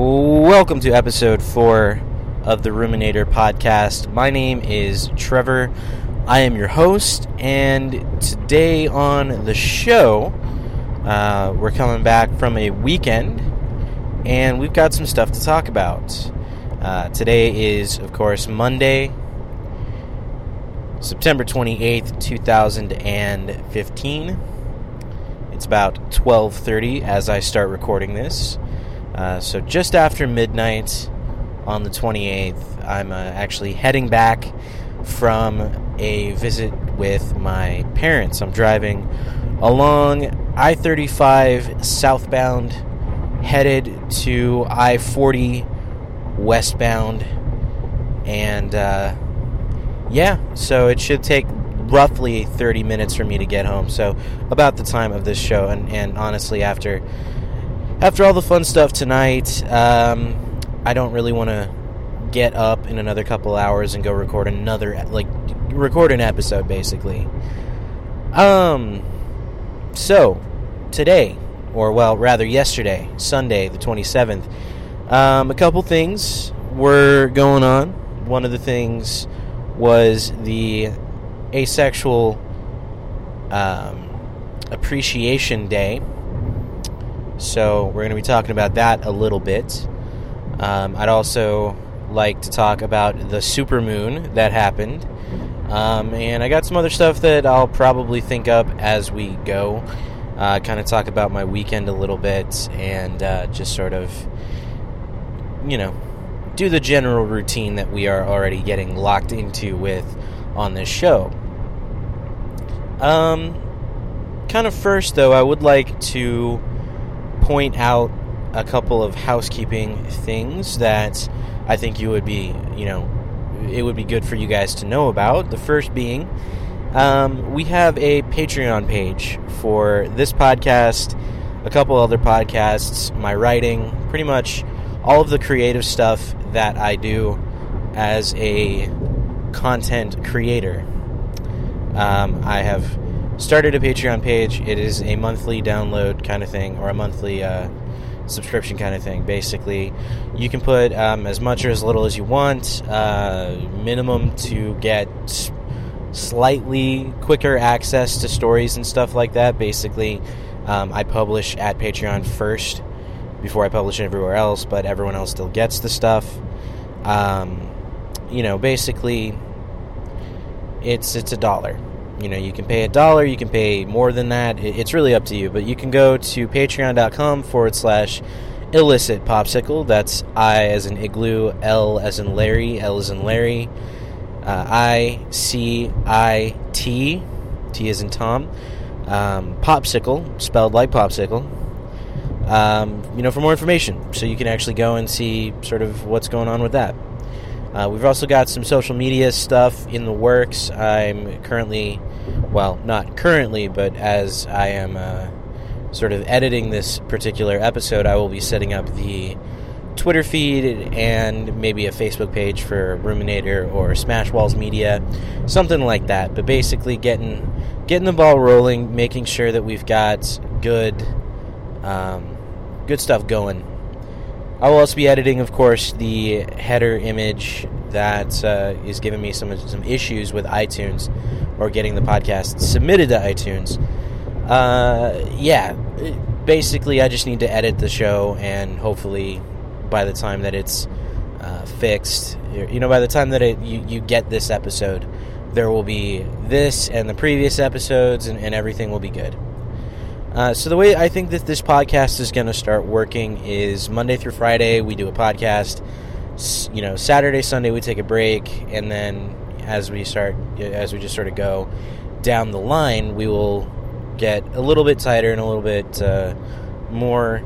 Welcome to episode four of the Ruminator podcast. My name is Trevor. I am your host, and today on the show, uh, we're coming back from a weekend, and we've got some stuff to talk about. Uh, today is, of course, Monday, September 28th, 2015. It's about 12:30 as I start recording this. Uh, so just after midnight on the 28th, I'm uh, actually heading back from a visit with my parents. I'm driving along I 35 southbound, headed to I 40 westbound. And uh, yeah, so it should take roughly 30 minutes for me to get home. So about the time of this show. And, and honestly, after after all the fun stuff tonight, um, I don't really want to get up in another couple hours and go record another like record an episode basically. Um so today or well rather yesterday, Sunday the 27th, um, a couple things were going on. One of the things was the asexual um, appreciation day so we're going to be talking about that a little bit. Um, I'd also like to talk about the supermoon that happened. Um, and I got some other stuff that I'll probably think up as we go. Uh, kind of talk about my weekend a little bit and uh, just sort of, you know, do the general routine that we are already getting locked into with on this show. Um, kind of first, though, I would like to point out a couple of housekeeping things that I think you would be, you know, it would be good for you guys to know about. The first being, um, we have a Patreon page for this podcast, a couple other podcasts, my writing, pretty much all of the creative stuff that I do as a content creator. Um, I have started a Patreon page. It is a monthly download kind of thing, or a monthly uh, subscription kind of thing. Basically, you can put um, as much or as little as you want, uh, minimum to get slightly quicker access to stories and stuff like that. Basically, um, I publish at Patreon first before I publish everywhere else, but everyone else still gets the stuff. Um, you know, basically, it's it's a dollar you know you can pay a dollar you can pay more than that. It's really up to you. But you can go to patreon.com forward slash illicit popsicle. That's i as in igloo l as in larry l as in larry uh, i c i t t as in tom um, popsicle spelled like popsicle. Um, you know for more information so you can actually go and see sort of what's going on with that. Uh, we've also got some social media stuff in the works. I'm currently, well, not currently, but as I am uh, sort of editing this particular episode, I will be setting up the Twitter feed and maybe a Facebook page for Ruminator or Smash Walls Media, something like that. But basically, getting getting the ball rolling, making sure that we've got good um, good stuff going I will also be editing, of course, the header image that uh, is giving me some some issues with iTunes or getting the podcast submitted to iTunes. Uh, yeah, basically, I just need to edit the show, and hopefully, by the time that it's uh, fixed, you know, by the time that it, you, you get this episode, there will be this and the previous episodes, and, and everything will be good. Uh, so the way I think that this podcast is going to start working is Monday through Friday we do a podcast. You know, Saturday, Sunday we take a break, and then as we start, as we just sort of go down the line, we will get a little bit tighter and a little bit uh, more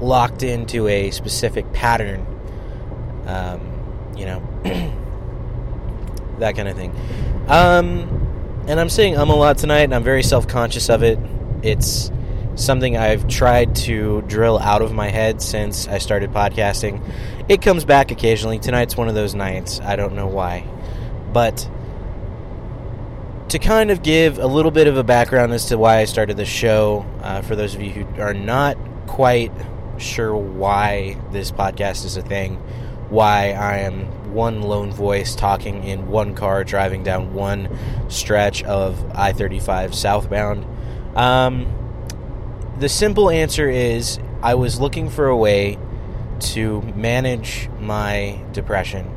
locked into a specific pattern. Um, you know, that kind of thing. Um, and I'm saying um a lot tonight, and I'm very self conscious of it. It's something I've tried to drill out of my head since I started podcasting. It comes back occasionally. Tonight's one of those nights. I don't know why. But to kind of give a little bit of a background as to why I started the show, uh, for those of you who are not quite sure why this podcast is a thing, why I am one lone voice talking in one car driving down one stretch of I 35 southbound. Um, the simple answer is I was looking for a way to manage my depression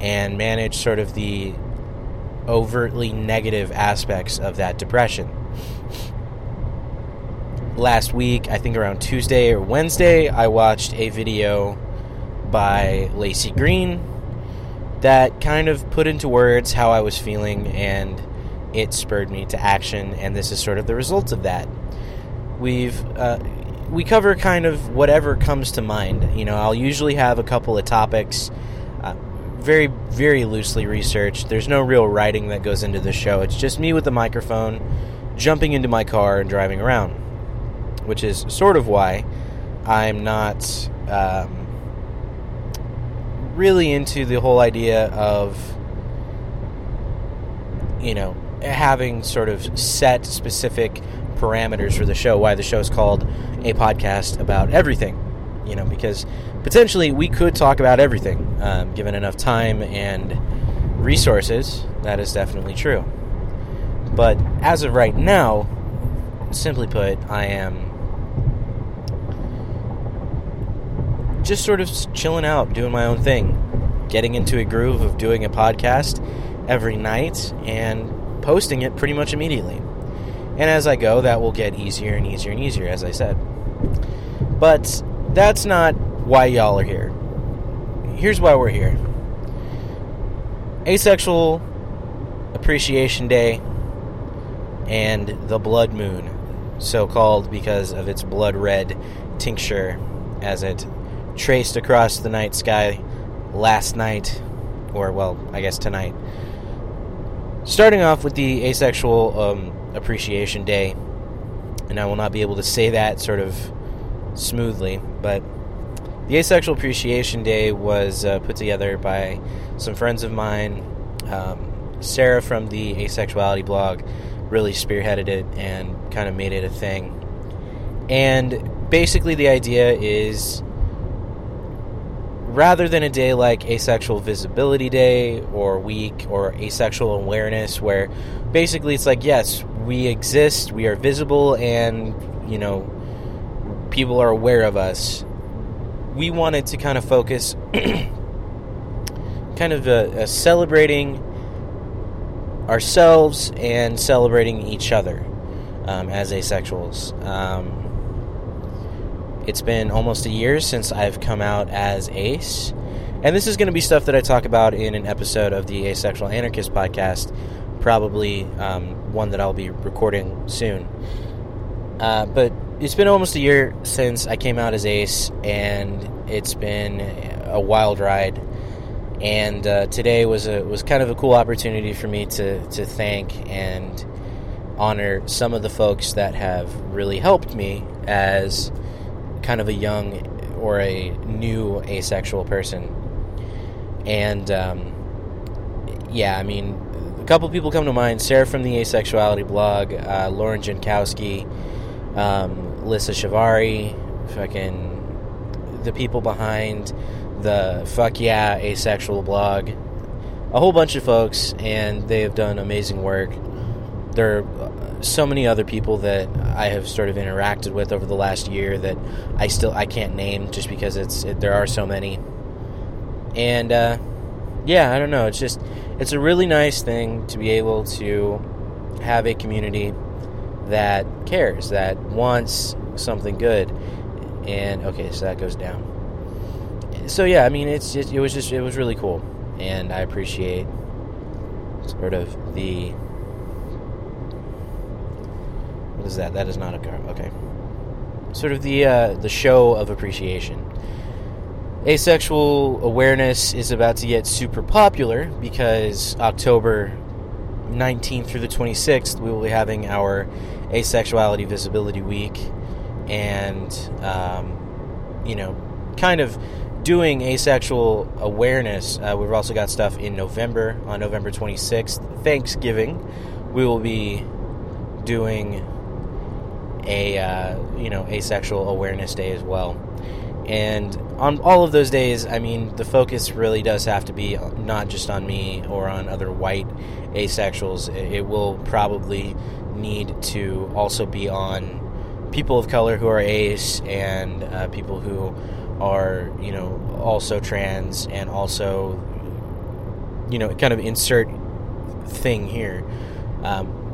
and manage sort of the overtly negative aspects of that depression. Last week, I think around Tuesday or Wednesday, I watched a video by Laci Green that kind of put into words how I was feeling and it spurred me to action and this is sort of the result of that. We've uh, we cover kind of whatever comes to mind. You know, I'll usually have a couple of topics uh, very very loosely researched. There's no real writing that goes into the show. It's just me with a microphone jumping into my car and driving around, which is sort of why I'm not um, really into the whole idea of you know having sort of set specific parameters for the show why the show is called a podcast about everything you know because potentially we could talk about everything um, given enough time and resources. That is definitely true. But as of right now simply put i am just sort of chilling out, doing my own thing, getting into a groove of doing a podcast every night and posting it pretty much immediately. And as I go, that will get easier and easier and easier, as I said. But that's not why y'all are here. Here's why we're here Asexual Appreciation Day and the Blood Moon, so called because of its blood red tincture as it traced across the night sky last night, or well, I guess tonight. Starting off with the Asexual um, Appreciation Day, and I will not be able to say that sort of smoothly, but the Asexual Appreciation Day was uh, put together by some friends of mine. Um, Sarah from the Asexuality blog really spearheaded it and kind of made it a thing. And basically, the idea is rather than a day like Asexual Visibility Day or Week or Asexual Awareness, where basically it's like, yes, we exist, we are visible, and, you know, people are aware of us. We wanted to kind of focus, kind of a, a celebrating ourselves and celebrating each other um, as asexuals. Um, it's been almost a year since I've come out as ace. And this is going to be stuff that I talk about in an episode of the Asexual Anarchist podcast, probably um, one that I'll be recording soon. Uh, but it's been almost a year since I came out as ace, and it's been a wild ride. And uh, today was a was kind of a cool opportunity for me to to thank and honor some of the folks that have really helped me as kind of a young or a new asexual person. And um, yeah, I mean, a couple people come to mind. Sarah from the Asexuality blog, uh, Lauren Jankowski, um, Lissa Shivari, fucking the people behind the Fuck Yeah Asexual blog. A whole bunch of folks, and they have done amazing work. They're so many other people that I have sort of interacted with over the last year that I still I can't name just because it's it, there are so many. And uh, yeah, I don't know. It's just it's a really nice thing to be able to have a community that cares, that wants something good. And okay, so that goes down. So yeah, I mean, it's just, it was just it was really cool, and I appreciate sort of the is that? That is not a car. Okay. Sort of the uh, the show of appreciation. Asexual awareness is about to get super popular because October 19th through the 26th we will be having our Asexuality Visibility Week, and um, you know, kind of doing asexual awareness. Uh, we've also got stuff in November on November 26th, Thanksgiving. We will be doing a uh, you know asexual awareness day as well. And on all of those days, I mean, the focus really does have to be not just on me or on other white asexuals. It will probably need to also be on people of color who are ace and uh, people who are, you know, also trans and also, you know, kind of insert thing here. Um,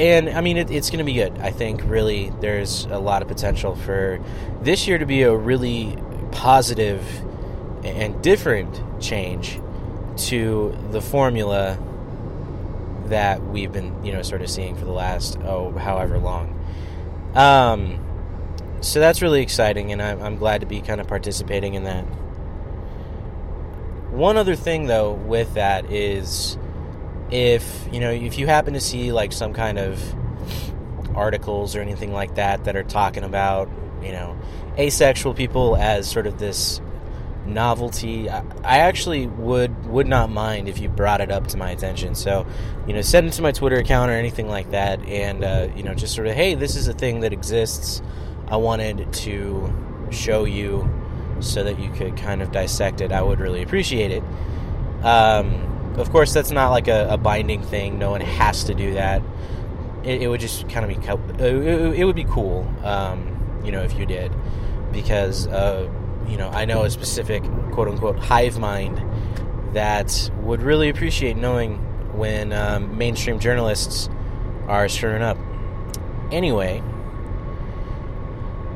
and I mean, it, it's going to be good. I think really there's a lot of potential for this year to be a really positive and different change to the formula that we've been, you know, sort of seeing for the last oh, however long. Um, so that's really exciting, and I'm, I'm glad to be kind of participating in that. One other thing, though, with that is if you know if you happen to see like some kind of articles or anything like that that are talking about you know asexual people as sort of this novelty I, actually would would not mind if you brought it up to my attention. So you know send it to my twitter account or anything like that and uh, you know just sort of hey this is a thing that exists. I wanted to show you so that you could kind of dissect it. I would really appreciate it. Um, of course, that's not like a, a binding thing. No one has to do that. It, it would just kind of be it, it would be cool, um, you know, if you did, because uh, you know I know a specific quote unquote hive mind that would really appreciate knowing when um, mainstream journalists are screwing up. Anyway,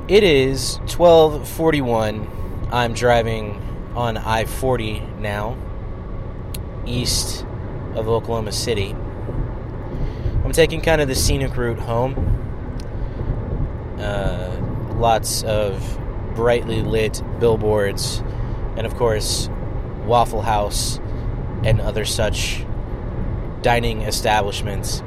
it is 12:41. I'm driving on I-40 now east of Oklahoma City. I'm taking kind of the scenic route home. Uh, lots of brightly lit billboards, and of course, Waffle House and other such dining establishments.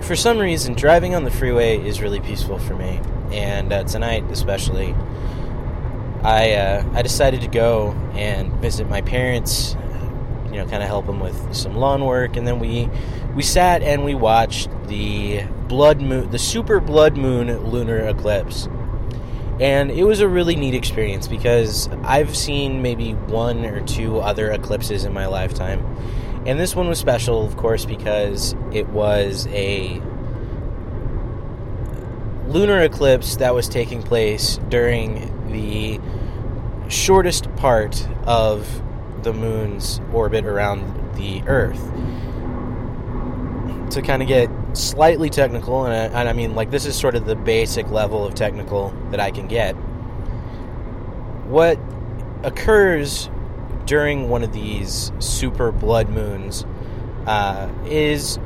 For some reason, driving on the freeway is really peaceful for me, and uh, tonight especially. I uh, I decided to go and visit my parents, you know, kind of help them with some lawn work, and then we we sat and we watched the blood moon, the super blood moon lunar eclipse, and it was a really neat experience because I've seen maybe one or two other eclipses in my lifetime, and this one was special, of course, because it was a lunar eclipse that was taking place during the shortest part of the moon's orbit around the Earth. To kind of get slightly technical, and I, and I, mean, like, this is sort of the basic level of technical that I can get. What occurs during one of these super blood moons uh, is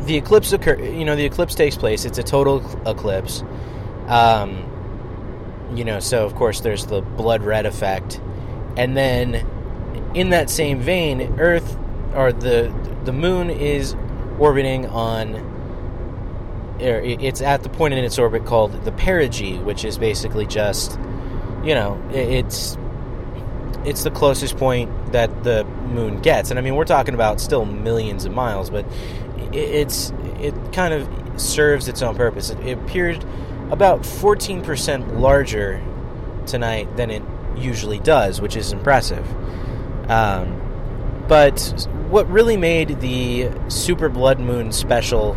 the eclipse occur. You know, the eclipse takes place. It's a total eclipse. Um, you know, so of course there's the blood red effect, and then in that same vein, Earth or the the moon is orbiting on. It's at the point in its orbit called the perigee, which is basically just, you know, it's it's the closest point that the moon gets, and I mean we're talking about still millions of miles, but it's it kind of serves its own purpose. It, appeared about 14% larger tonight than it usually does, which is impressive. Um, but what really made the Super Blood Moon special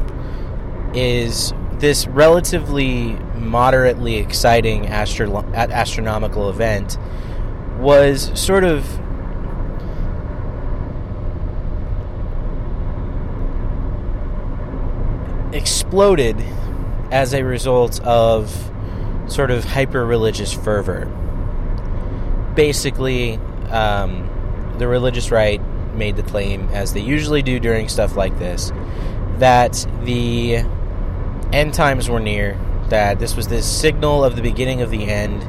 is this relatively moderately exciting astro- astronomical event was sort of exploded as a result of sort of hyper religious fervor. Basically, um, the religious right made the claim, as they usually do during stuff like this, that the end times were near, that this was this signal of the beginning of the end,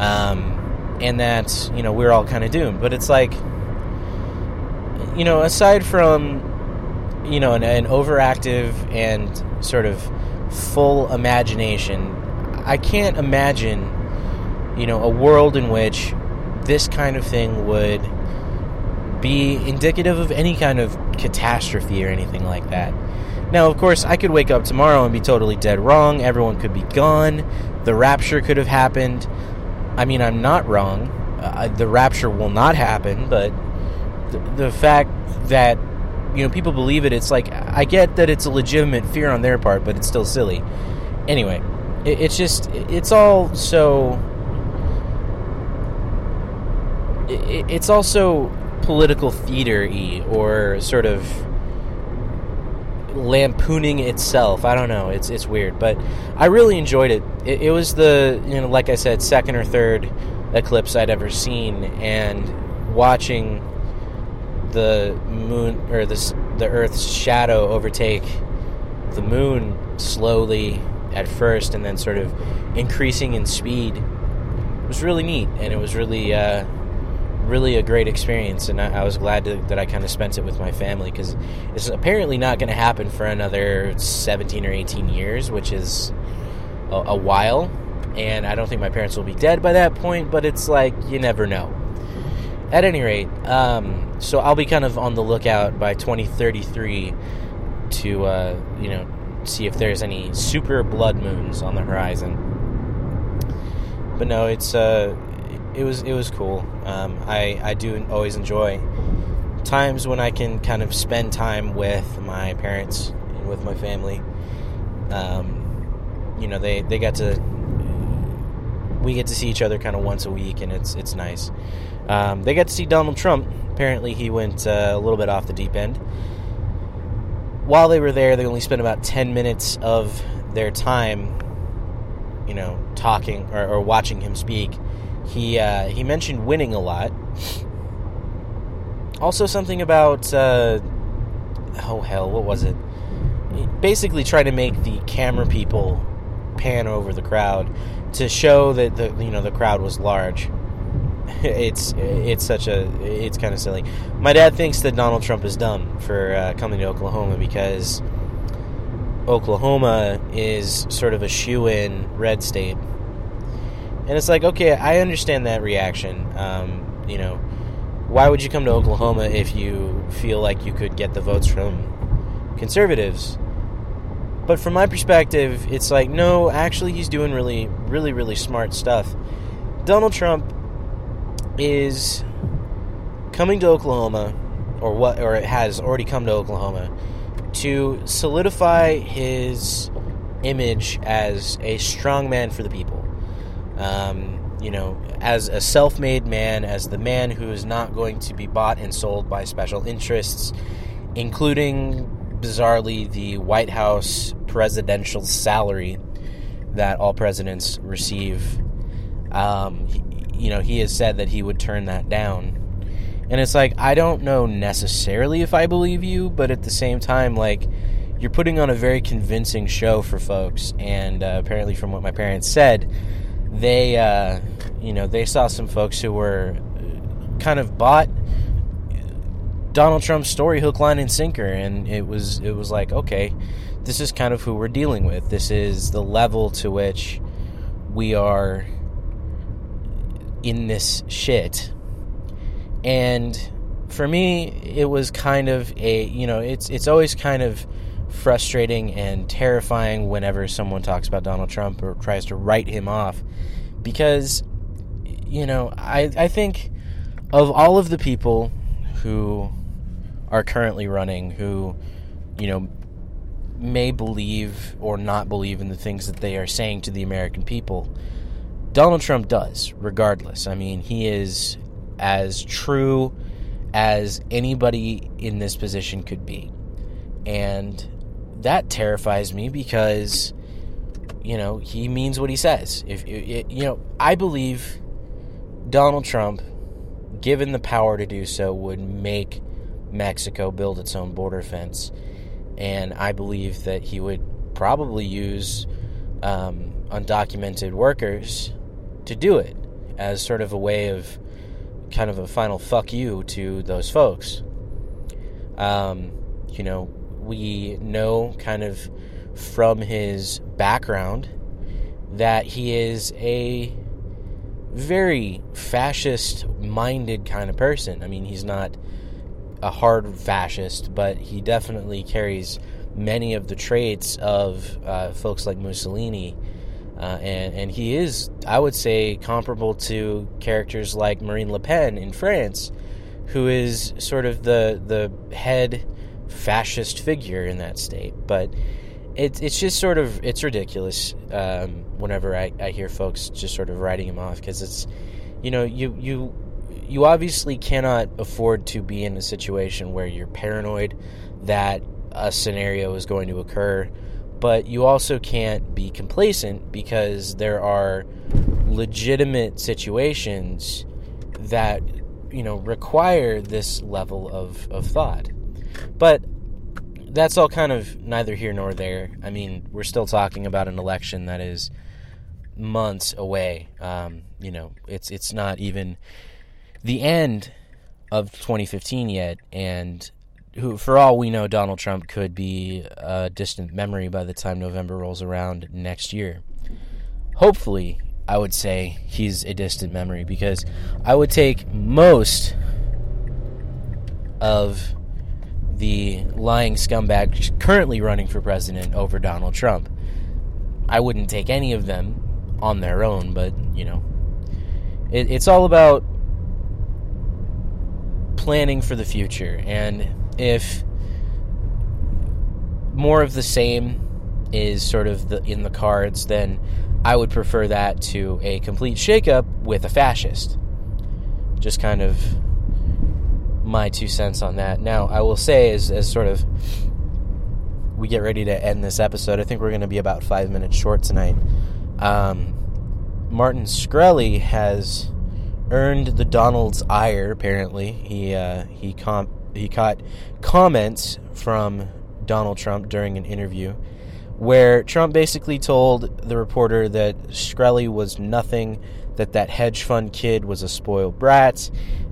um, and that, you know, we're all kind of doomed. But it's like, you know, aside from, you know, an, an overactive and sort of full imagination, I can't imagine, you know, a world in which this kind of thing would be indicative of any kind of catastrophe or anything like that. Now, of course, I could wake up tomorrow and be totally dead wrong. Everyone could be gone. The rapture could have happened. I mean, I'm not wrong. Uh, the rapture will not happen, but the, the fact that you know people believe it, it's like I get that it's a legitimate fear on their part, but it's still silly. Anyway, it, it's just it's all so. It, it's also political theater-y or sort of lampooning itself. I don't know. It's it's weird, but I really enjoyed it. it. It was the you know, like I said, second or third eclipse I'd ever seen, and watching the moon or the the Earth's shadow overtake the moon slowly at first, and then sort of increasing in speed It was really neat, and it was really. Uh, really a great experience, and I, I was glad to, that I kind of spent it with my family because it's apparently not going to happen for another 17 or 18 years, which is a, a while. And I don't think my parents will be dead by that point, but it's like you never know. At any rate, um, so I'll be kind of on the lookout by 2033 to, uh, you know, see if there's any super blood moons on the horizon. But no, it's uh, it was it was cool. Um, I I do always enjoy times when I can kind of spend time with my parents and with my family. Um, you know, they they got to we get to see each other kind of once a week, and it's it's nice. Um, they got to see Donald Trump. Apparently, he went uh, a little bit off the deep end. While they were there, they only spent about ten minutes of their time, you know, talking or, or watching him speak he uh, he mentioned winning a lot. Also, something about uh, oh hell, what was it? Basically, trying to make the camera people pan over the crowd to show that the you know the crowd was large. It's it's such a it's kind of silly. My dad thinks that Donald Trump is dumb for uh, coming to Oklahoma because Oklahoma is sort of a shoe in red state and it's like, okay, I understand that reaction. Um, you know, why would you come to Oklahoma if you feel like you could get the votes from conservatives? But from my perspective, it's like, no, actually, he's doing really, really, really smart stuff. Donald Trump is coming to Oklahoma, or what, or has already come to Oklahoma, to solidify his image as a strong man for the people um, you know, as a self made man, as the man who is not going to be bought and sold by special interests, including, bizarrely, the White House presidential salary that all presidents receive. Um, you know, he has said that he would turn that down. And it's like, I don't know necessarily if I believe you, but at the same time, like, you're putting on a very convincing show for folks. And uh, apparently, from what my parents said, they, uh, you know, they saw some folks who were kind of bought Donald Trump's story hook, line, and sinker, and it was it was like, okay, this is kind of who we're dealing with. This is the level to which we are in this shit. And for me, it was kind of a you know, it's it's always kind of frustrating and terrifying whenever someone talks about Donald Trump or tries to write him off because you know I I think of all of the people who are currently running who you know may believe or not believe in the things that they are saying to the American people Donald Trump does regardless. I mean he is as true as anybody in this position could be. And that terrifies me because you know, he means what he says. If it, you know, I believe Donald Trump, given the power to do so, would make Mexico build its own border fence, and I believe that he would probably use um, undocumented workers to do it as sort of a way of kind of a final fuck you to those folks. Um, you know, we know kind of from his background that he is a very fascist minded kind of person. I mean, he's not a hard fascist, but he definitely carries many of the traits of uh, folks like Mussolini. Uh, and, and he is, I would say, comparable to characters like Marine Le Pen in France, who is sort of the the head fascist figure in that state. But it's it's just sort of it's ridiculous um, whenever I, I hear folks just sort of writing him off because it's you know you you you obviously cannot afford to be in a situation where you're paranoid that a scenario is going to occur but you also can't be complacent because there are legitimate situations that you know require this level of, of thought but that's all kind of neither here nor there. I mean, we're still talking about an election that is months away. Um, you know, it's it's not even the end of 2015 yet, and who, for all we know, Donald Trump could be a distant memory by the time November rolls around next year. Hopefully, I would say he's a distant memory because I would take most of the lying scumbag currently running for president over Donald Trump. I wouldn't take any of them on their own, but, you know, it, it's all about planning for the future. And if more of the same is sort of the, in the cards, then I would prefer that to a complete shakeup with a fascist. Just kind of my two cents on that. Now, I will say, as, as sort of we get ready to end this episode, I think we're going to be about five minutes short tonight. Um, Martin Shkreli has earned the Donald's ire. Apparently, he uh, he com- he caught comments from Donald Trump during an interview where Trump basically told the reporter that Shkreli was nothing, that that hedge fund kid was a spoiled brat,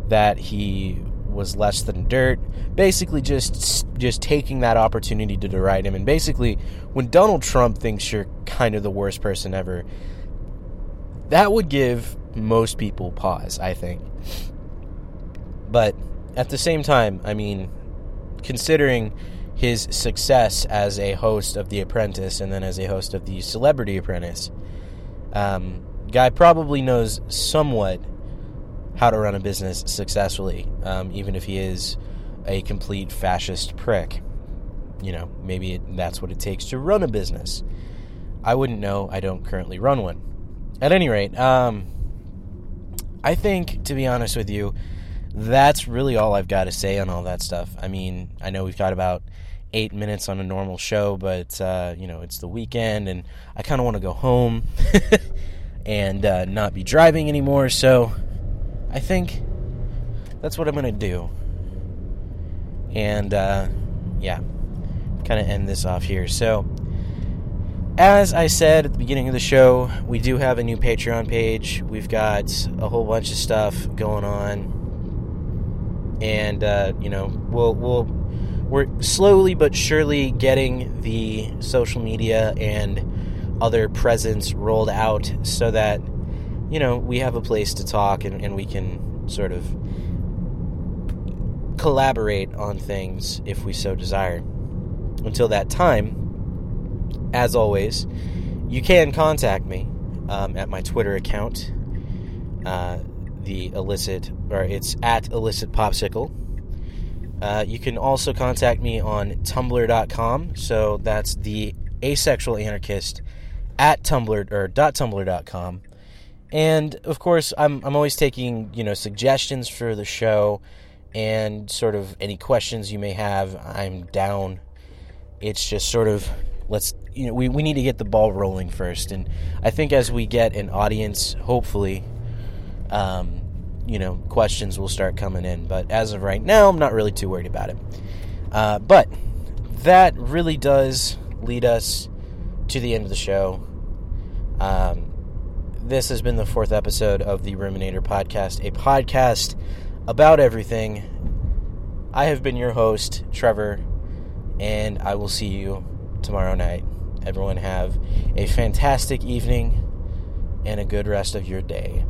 that he was less than dirt. Basically, just just taking that opportunity to deride him. And basically, when Donald Trump thinks you're kind of the worst person ever, that would give most people pause. I think. But at the same time, I mean, considering his success as a host of The Apprentice and then as a host of The Celebrity Apprentice, um, guy probably knows somewhat how to run a business successfully, um, even if he is a complete fascist prick. You know, maybe it, that's what it takes to run a business. I wouldn't know. I don't currently run one. At any rate, um, I think, to be honest with you, that's really all I've got to say on all that stuff. I mean, I know we've got about eight minutes on a normal show, but, uh, you know, it's the weekend and I kind of want to go home and uh, not be driving anymore. So I think that's what I'm to do. And, uh, yeah, kind of end this off here. So, as I said at the beginning of the show, we do have a new Patreon page. We've got a whole bunch of stuff going on. And, uh, you know, we'll, we'll, we're slowly but surely getting the social media and other presence rolled out so that you know, we have a place to talk and, and we can sort of collaborate on things if we so desire. Until that time, as always, you can contact me um, at my Twitter account, uh, the illicit, or it's at illicit popsicle. Uh, you can also contact me on tumblr.com. So that's the asexual anarchist at tumblr or .tumblr.com. And of course, I'm I'm always taking you know suggestions for the show, and sort of any questions you may have. I'm down. It's just sort of let's you know we, we need to get the ball rolling first, and I think as we get an audience, hopefully, um, you know, questions will start coming in. But as of right now, I'm not really too worried about it. Uh, but that really does lead us to the end of the show. Um, this has been the fourth episode of the Ruminator Podcast, a podcast about everything. I have been your host, Trevor, and I will see you tomorrow night. Everyone have a fantastic evening and a good rest of your day.